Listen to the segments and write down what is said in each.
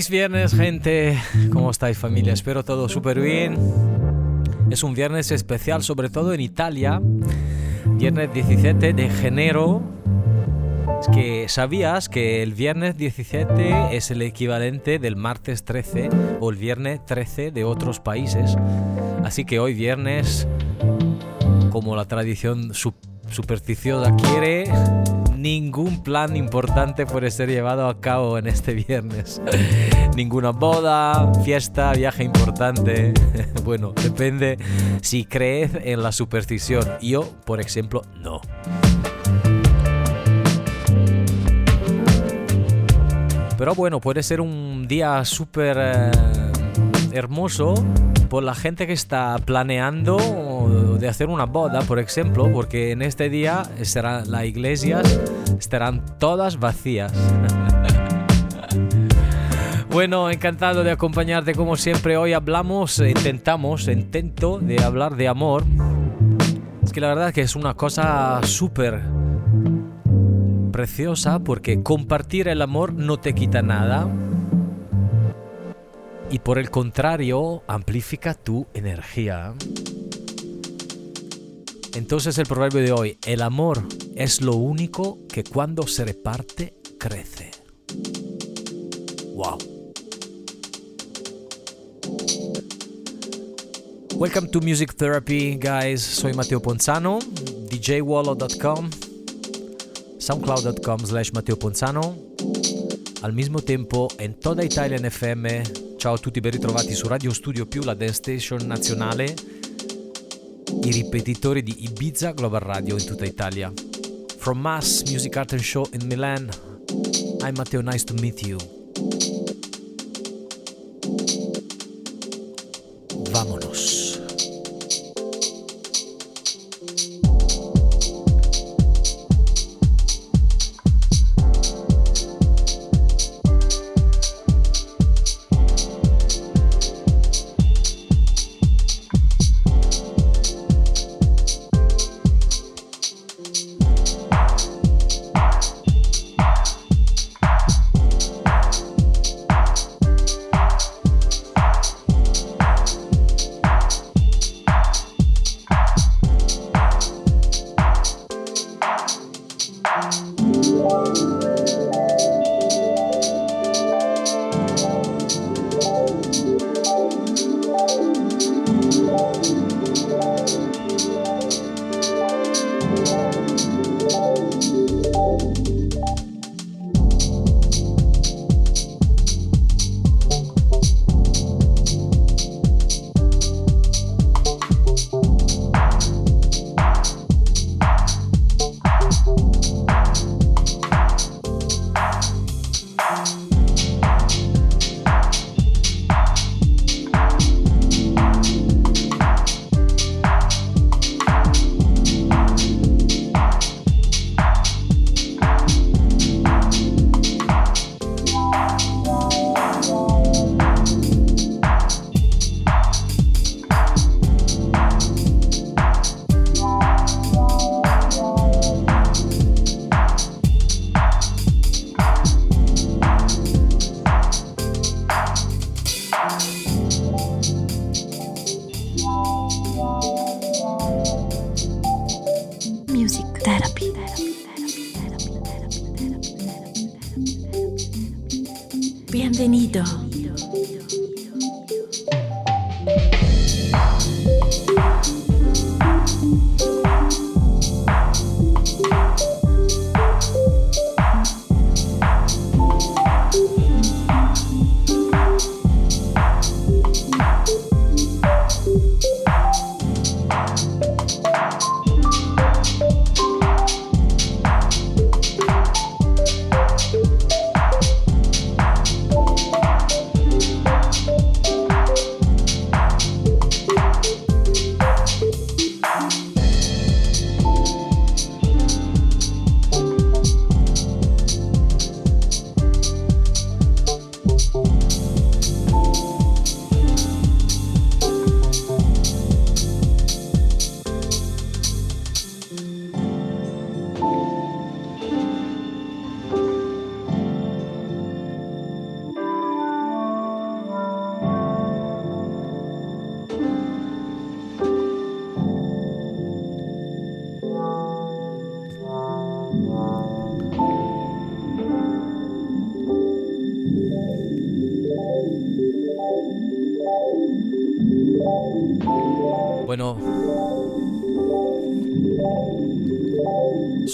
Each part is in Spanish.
Feliz viernes, gente. ¿Cómo estáis, familia? Espero todo súper bien. Es un viernes especial, sobre todo en Italia. Viernes 17 de enero. Es que sabías que el viernes 17 es el equivalente del martes 13 o el viernes 13 de otros países. Así que hoy viernes, como la tradición supersticiosa quiere, ningún plan importante puede ser llevado a cabo en este viernes. Ninguna boda, fiesta, viaje importante. bueno, depende si crees en la superstición. Yo, por ejemplo, no. Pero bueno, puede ser un día súper eh, hermoso por la gente que está planeando de hacer una boda, por ejemplo, porque en este día será, las iglesias estarán todas vacías. Bueno, encantado de acompañarte como siempre. Hoy hablamos, intentamos, intento de hablar de amor. Es que la verdad que es una cosa súper preciosa porque compartir el amor no te quita nada y por el contrario amplifica tu energía. Entonces el proverbio de hoy, el amor es lo único que cuando se reparte crece. Wow. Welcome to Music Therapy, guys. Soy Mateo Ponzano, djwallo.com, soundcloud.com slash Mateo Ponzano. Al mismo tiempo en toda Italia en FM Ciao a tutti, ben ritrovati su Radio Studio più la Dance Station nazionale, i ripetitori di Ibiza Global Radio in tutta Italia. From Mass Music Art and Show in Milan, I'm Matteo, nice to meet you.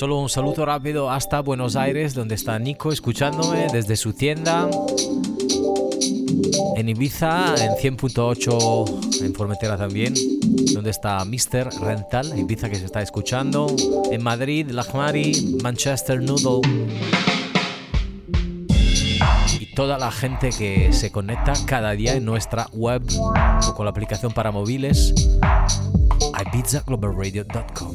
Solo un saludo rápido hasta Buenos Aires, donde está Nico escuchándome desde su tienda. En Ibiza, en 100.8, en Formentera también, donde está Mr. Rental, Ibiza que se está escuchando. En Madrid, Lachmari, Manchester Noodle. Y toda la gente que se conecta cada día en nuestra web o con la aplicación para móviles, ibizaclobalradio.com.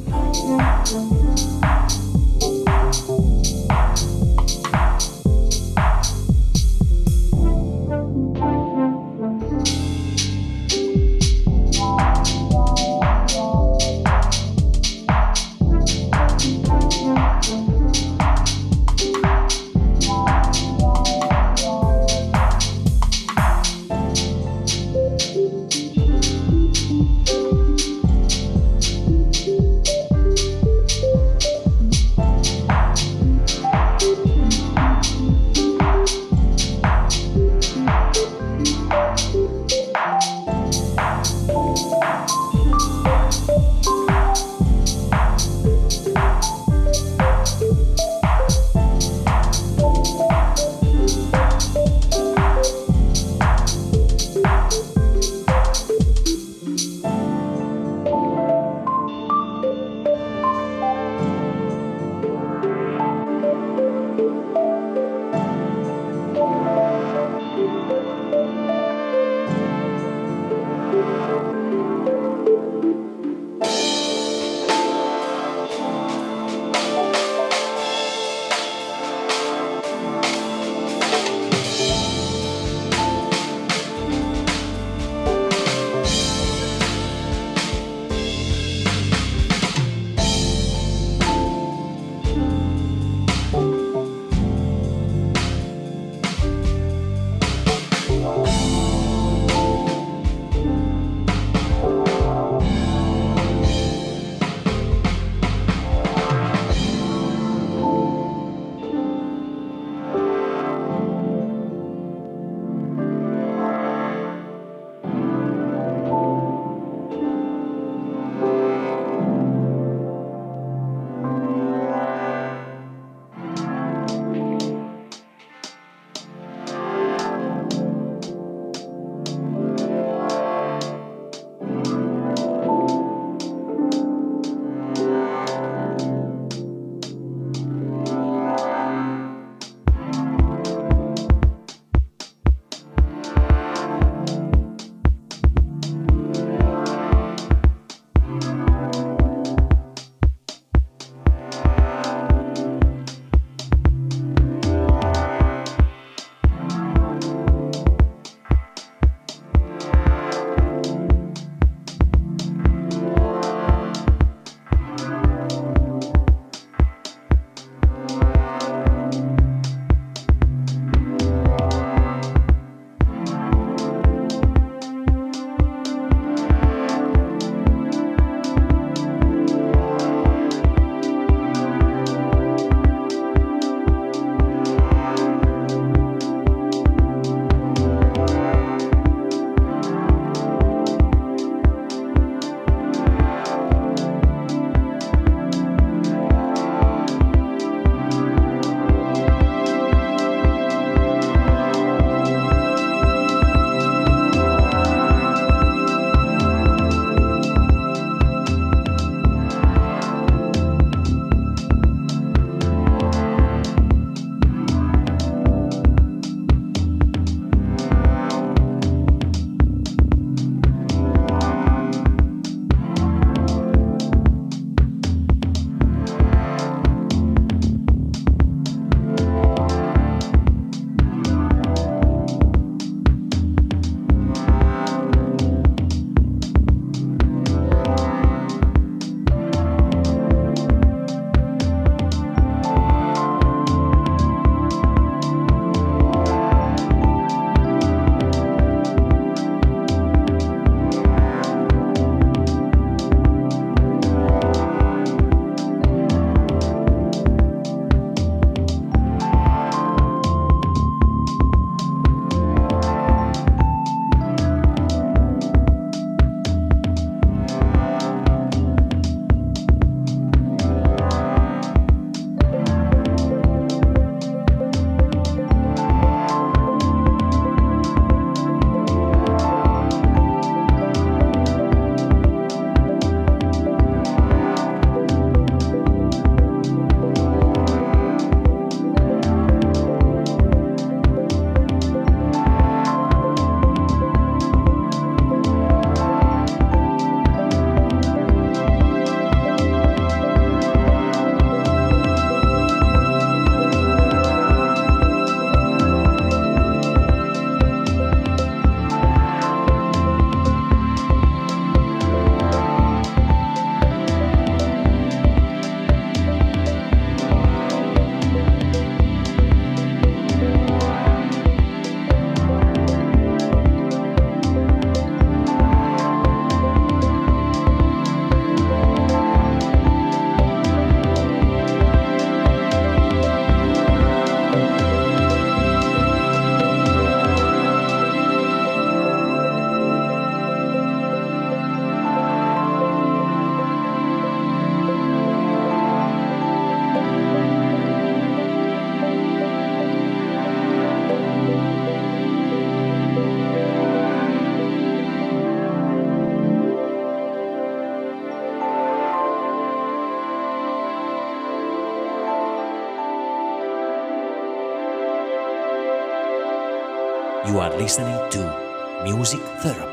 listening to Music Therapy.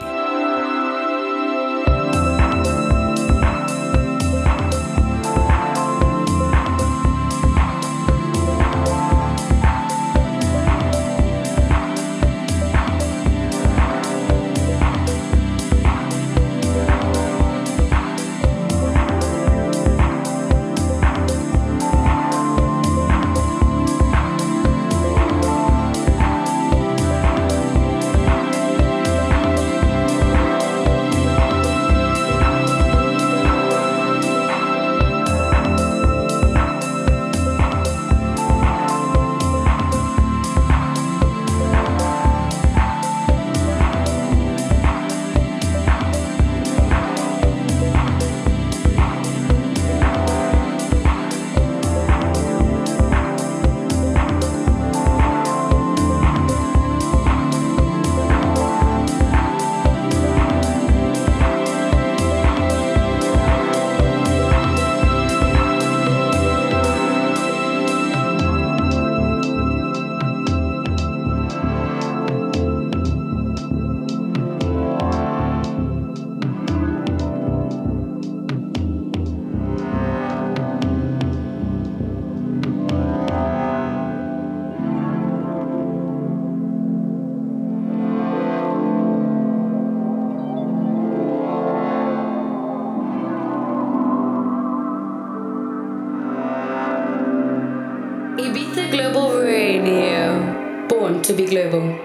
to be global.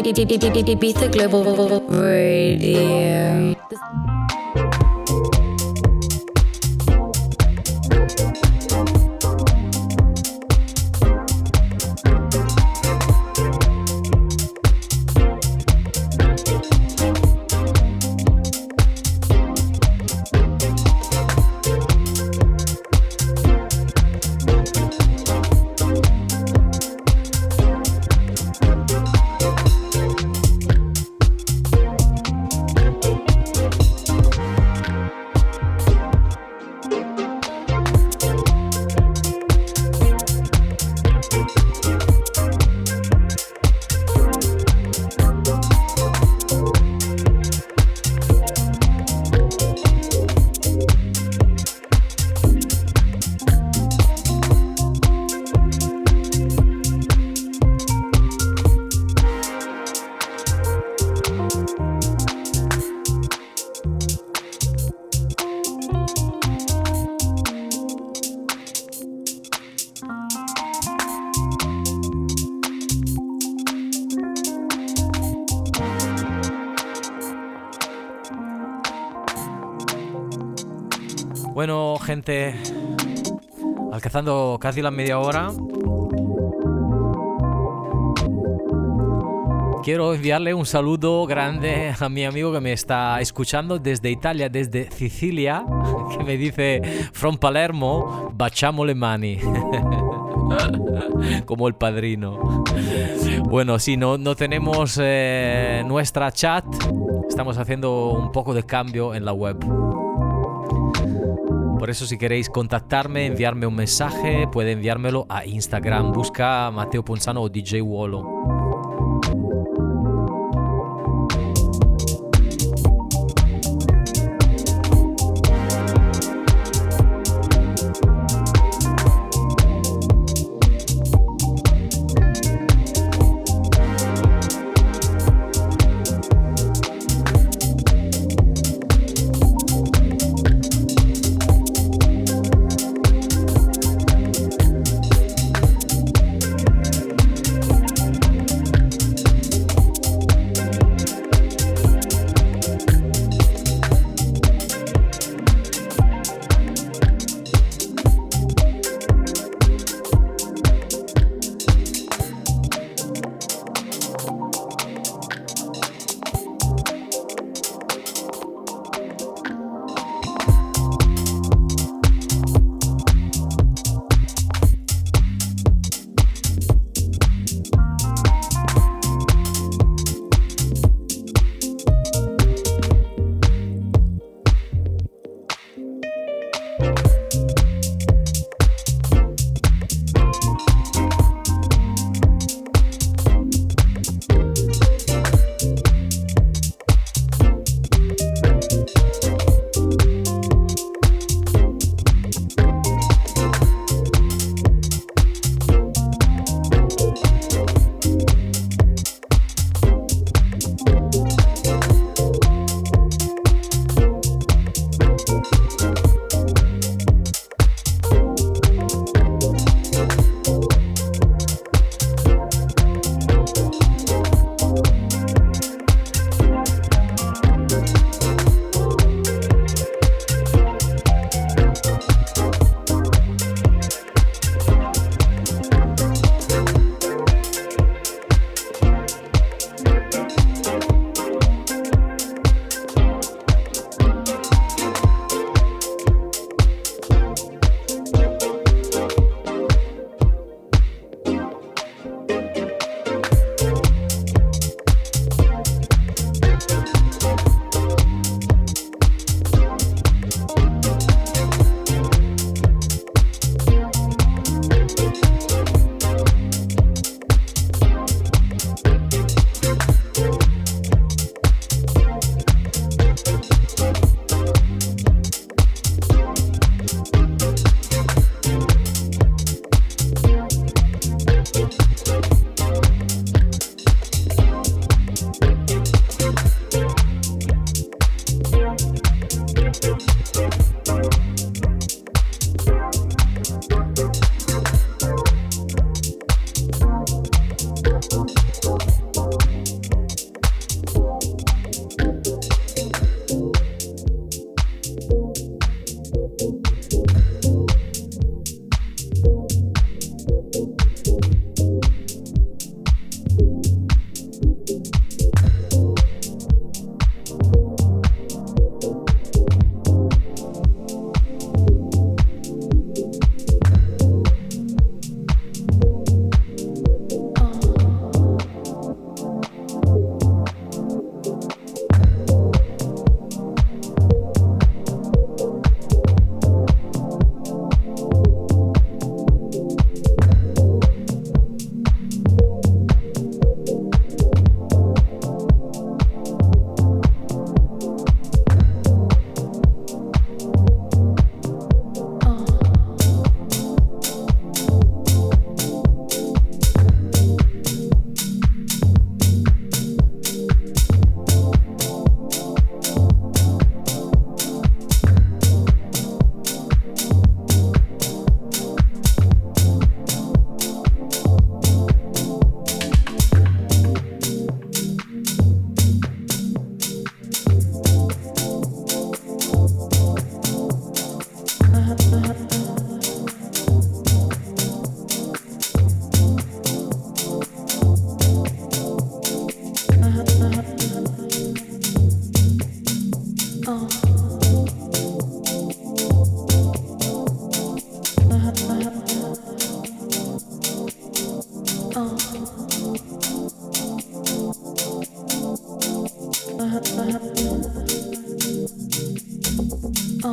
Ibiza Global Radio. Gente, alcanzando casi la media hora. quiero enviarle un saludo grande a mi amigo que me está escuchando desde Italia, desde Sicilia, que me dice, from Palermo, bachamo le mani. Como el padrino. Bueno, si no, no tenemos eh, nuestra chat, estamos haciendo un poco de cambio en la web. Por eso si queréis contactarme, enviarme un mensaje, puede enviármelo a Instagram. Busca Mateo Ponzano o DJ Wolo.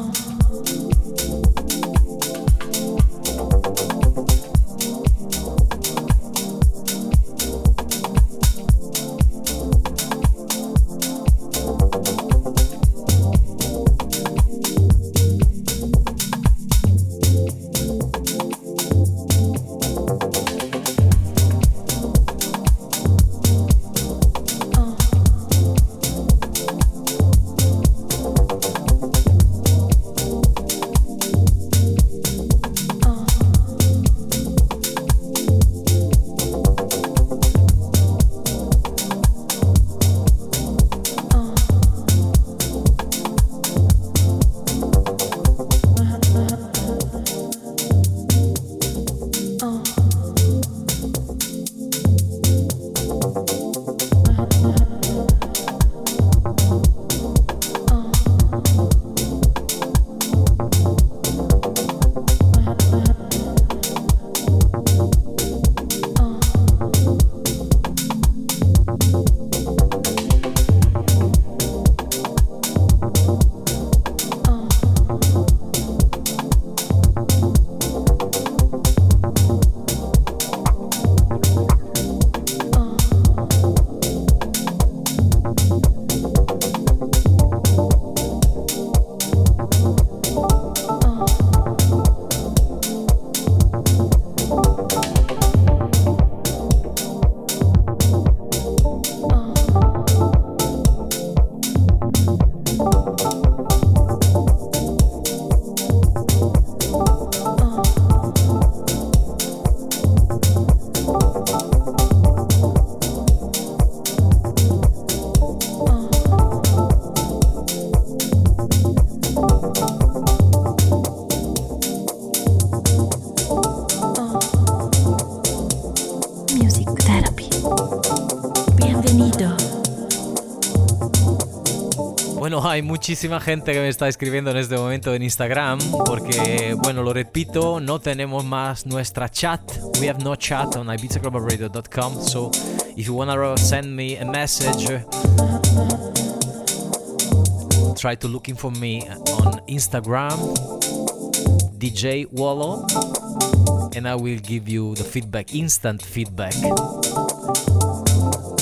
song. Hay muchísima gente que me está escribiendo en este momento en Instagram porque, bueno, lo repito, no tenemos más nuestra chat. We have no chat on ibizaglobalradio.com. So if you wanna send me a message, try to looking for me on Instagram, DJ Wallo, and I will give you the feedback, instant feedback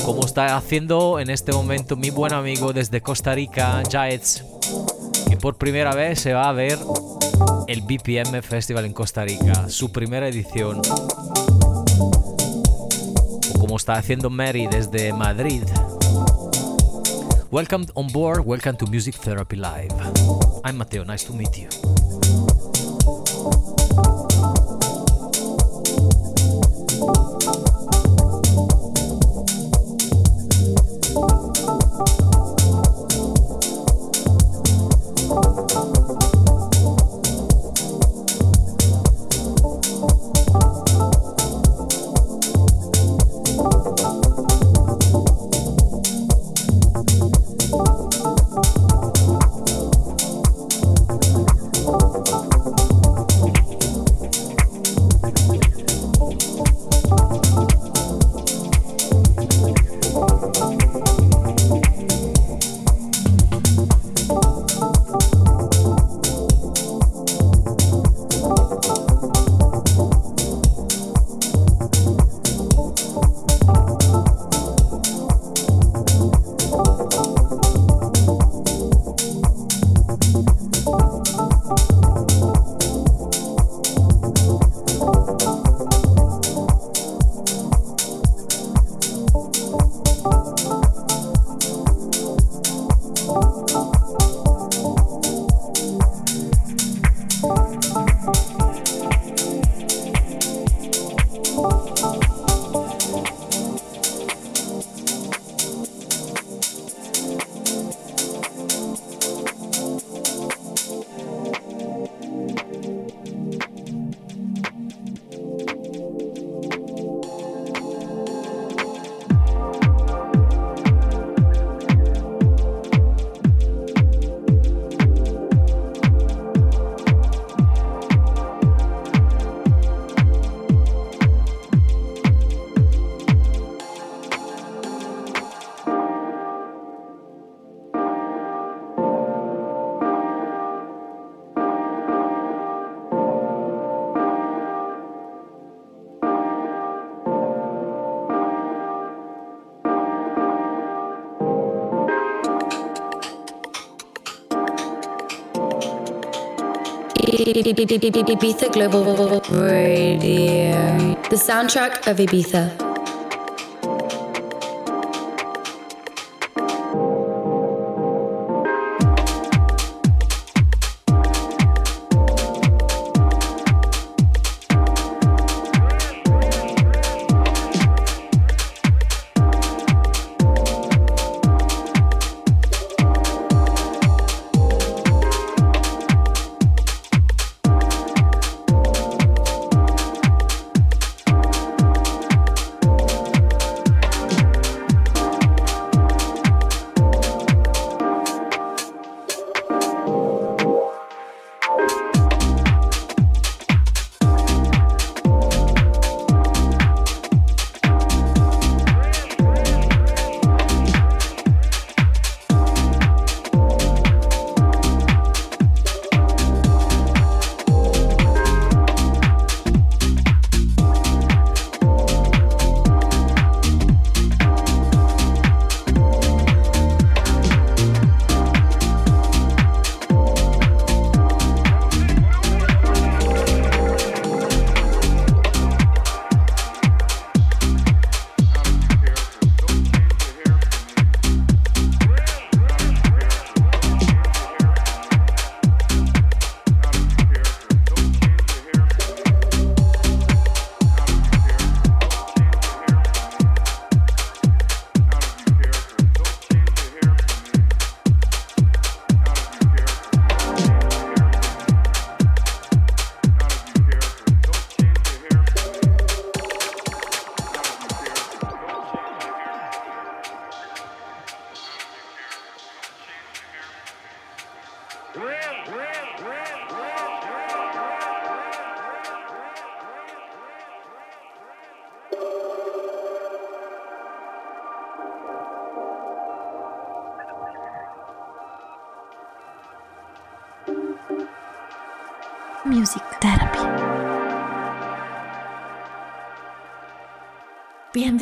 como está haciendo en este momento mi buen amigo desde Costa Rica, Jaets, que por primera vez se va a ver el BPM Festival en Costa Rica, su primera edición. O como está haciendo Mary desde Madrid. Welcome on board, welcome to Music Therapy Live. I'm Mateo, nice to meet you. Ibiza Global Radio. The soundtrack of Ibiza.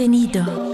venido.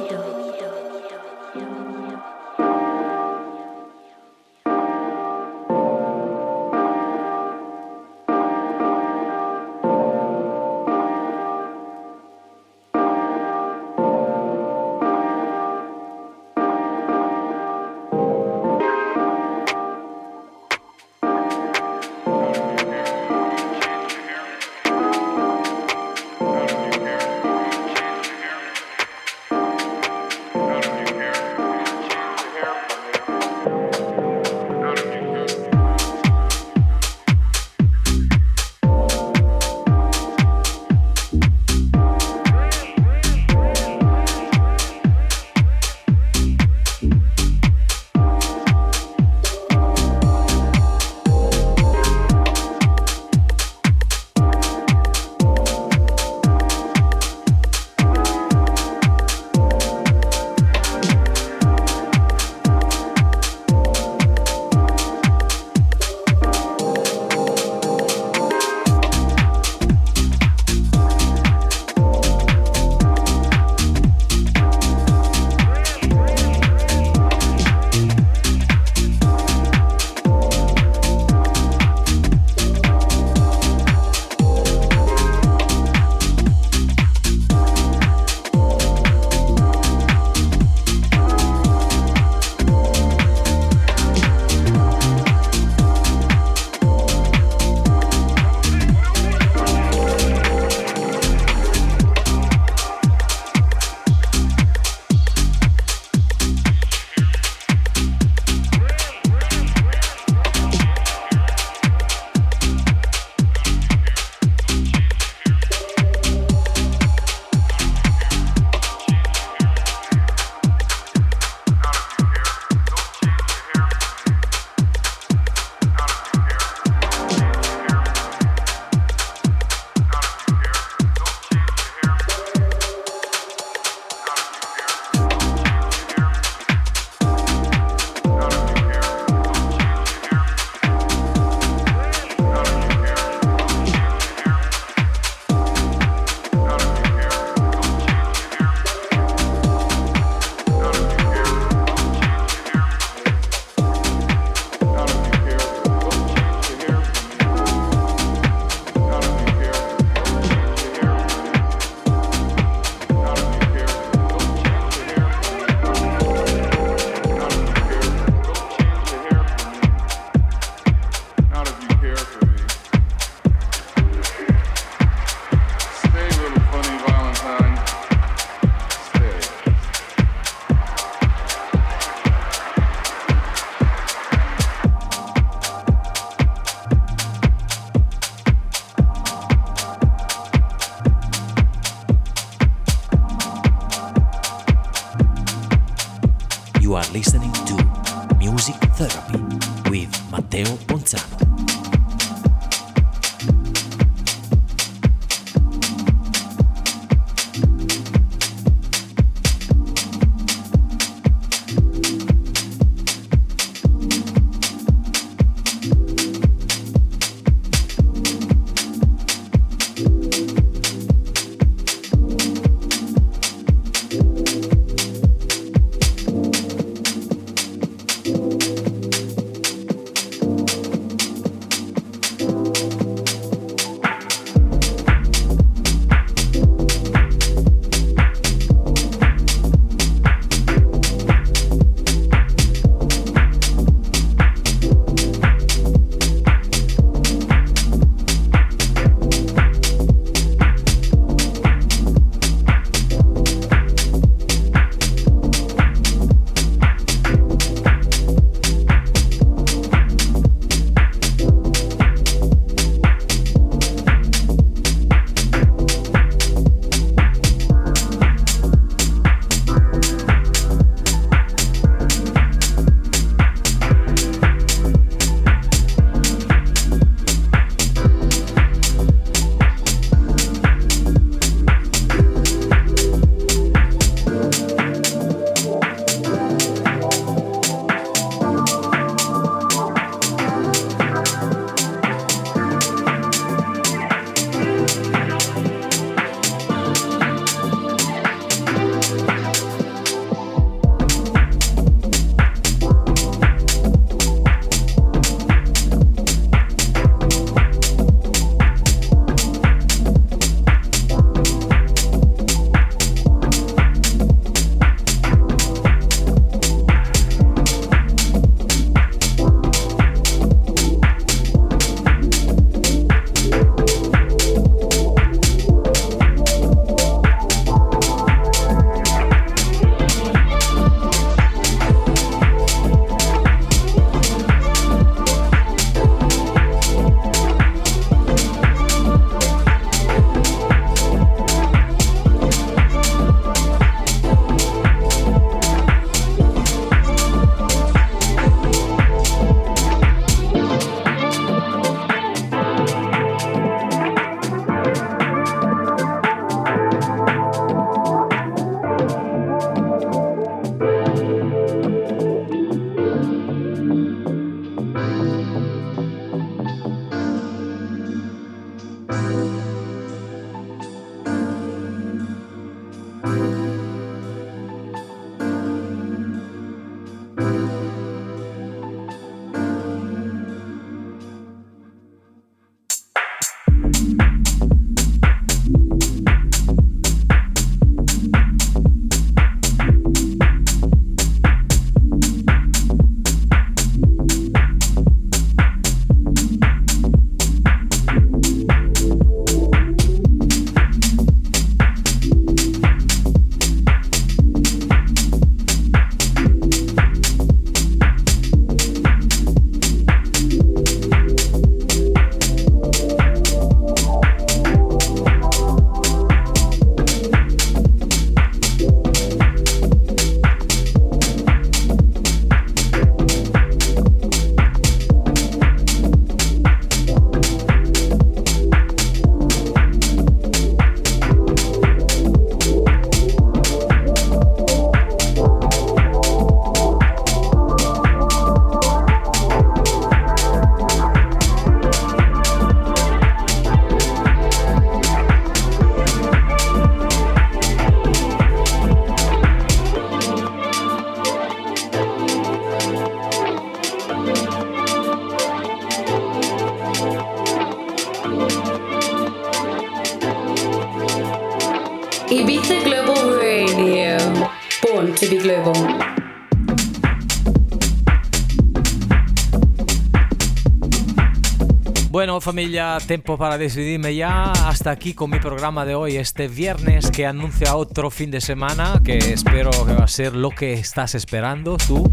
Bueno familia, tiempo para despedirme ya. Hasta aquí con mi programa de hoy, este viernes que anuncia otro fin de semana que espero que va a ser lo que estás esperando tú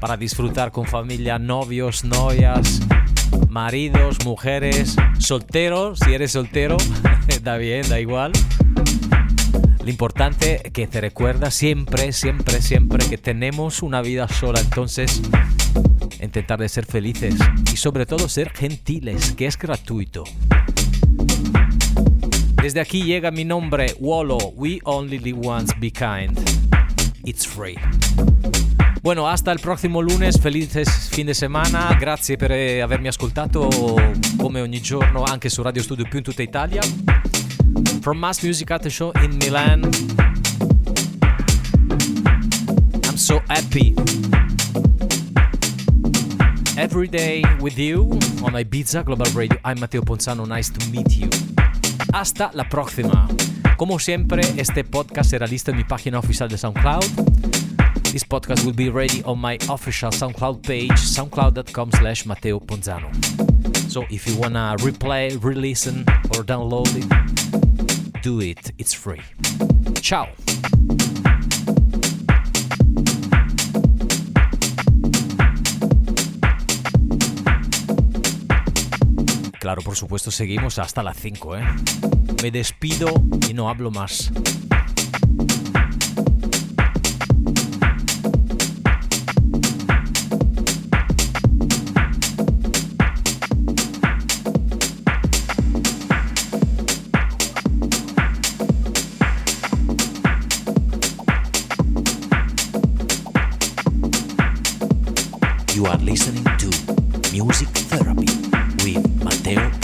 para disfrutar con familia, novios, novias, maridos, mujeres, solteros, si eres soltero, da bien, da igual. Lo importante es que te recuerda siempre, siempre, siempre que tenemos una vida sola, entonces intentar de ser felices y sobre todo ser gentiles, que es gratuito. Desde aquí llega mi nombre, Wolo, We Only Live Once, Be Kind. It's free. Bueno, hasta il prossimo lunes, felice fin de semana, grazie per avermi ascoltato come ogni giorno anche su Radio Studio più in tutta Italia. From Mass Music Art Show in Milan. I'm so happy. Every day with you on Ibiza Global Radio. I'm Matteo Ponzano, nice to meet you. Hasta la próxima. Como siempre, este podcast será listo en mi página oficial de SoundCloud. This podcast will be ready on my official SoundCloud page, soundcloud.com slash Matteo Ponzano. So if you wanna replay, re-listen, or download it, do it. It's free. Ciao. claro, por supuesto, seguimos hasta las 5. ¿eh? Me despido y no hablo más. You are listening to Music Therapy with Mateo.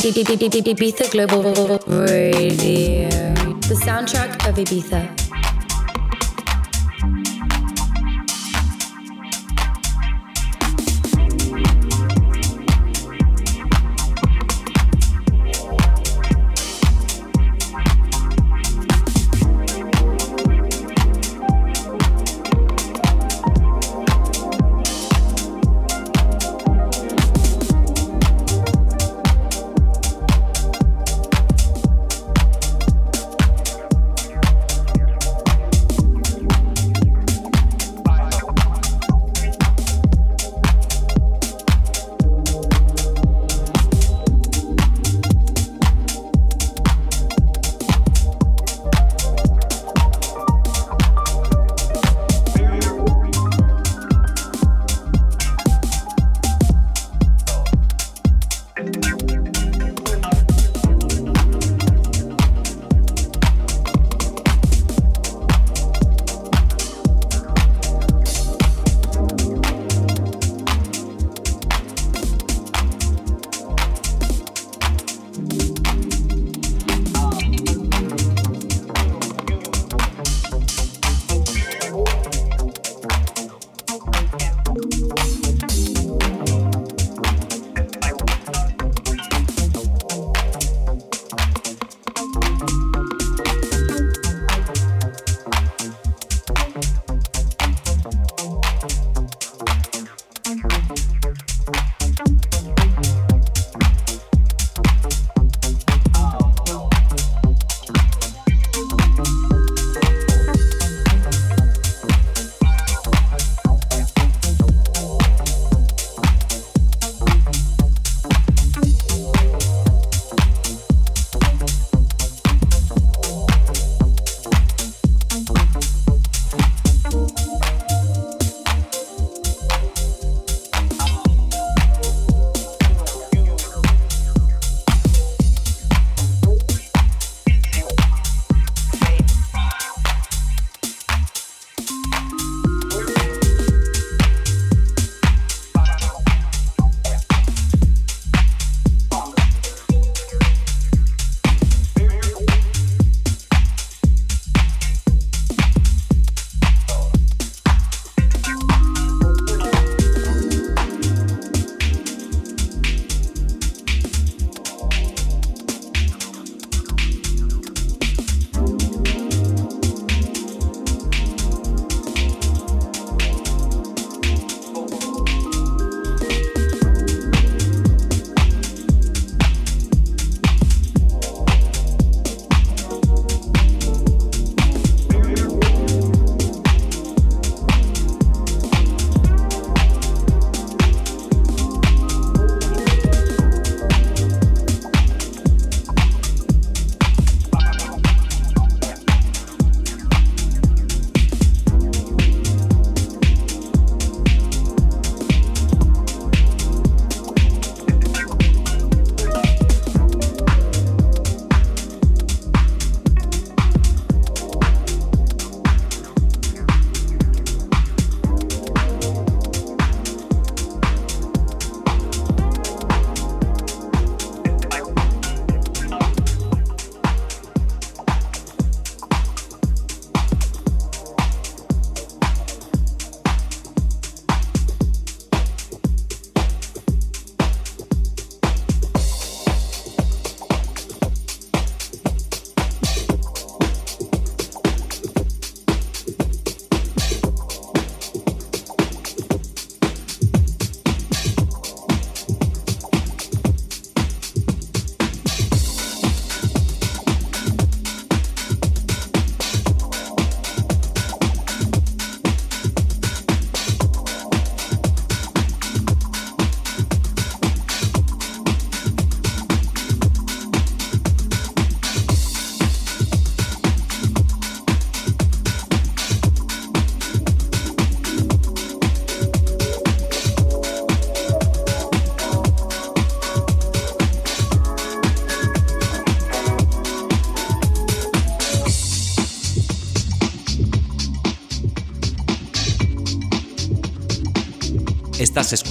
Ibiza Global Radio. The soundtrack of Ibiza.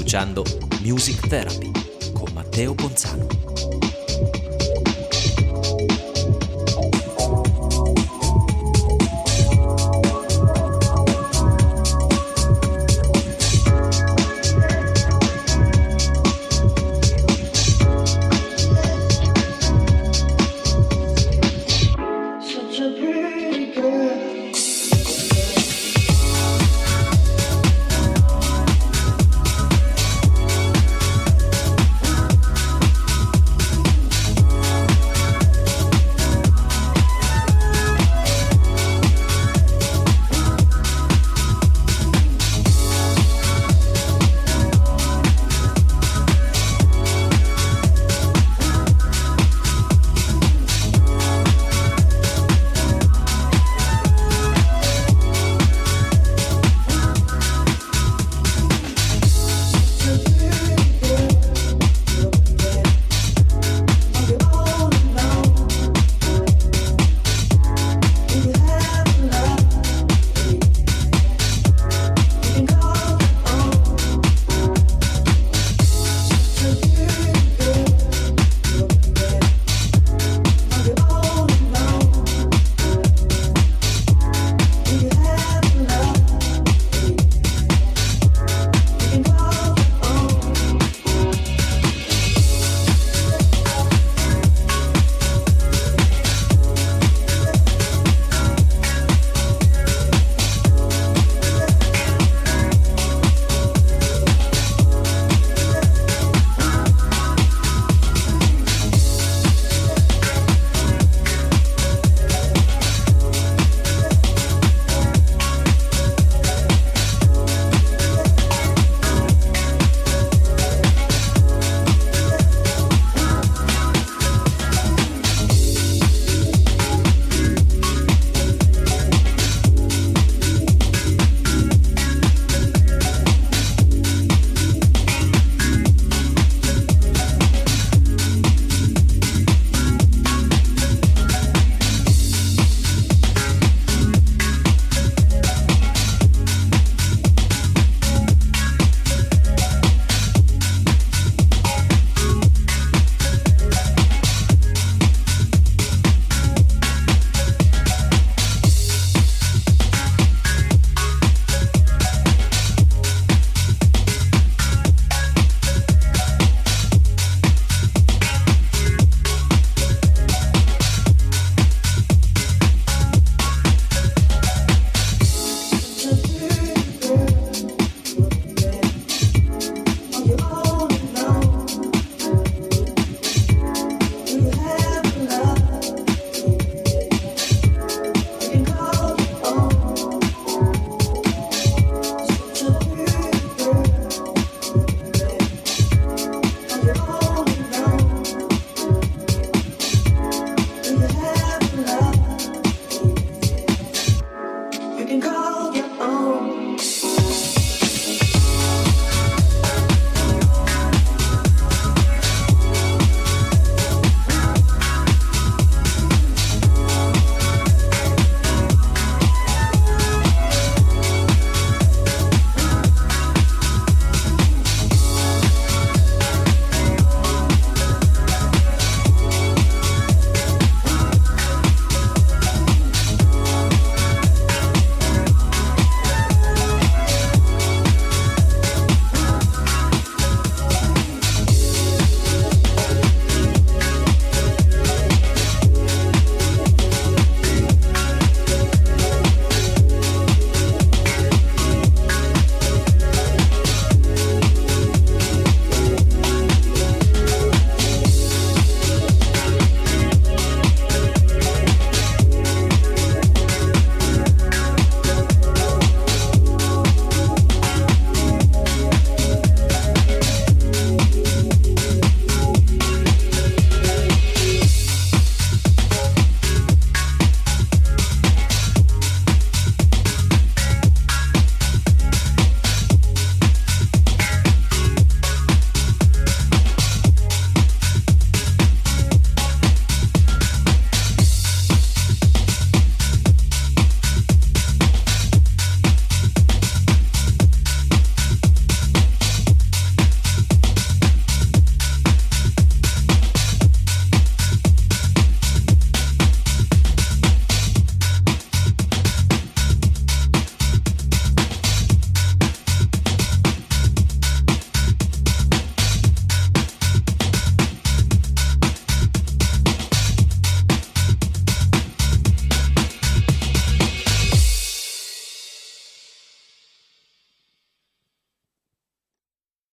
Escuchando Music Therapy con Matteo Ponzano.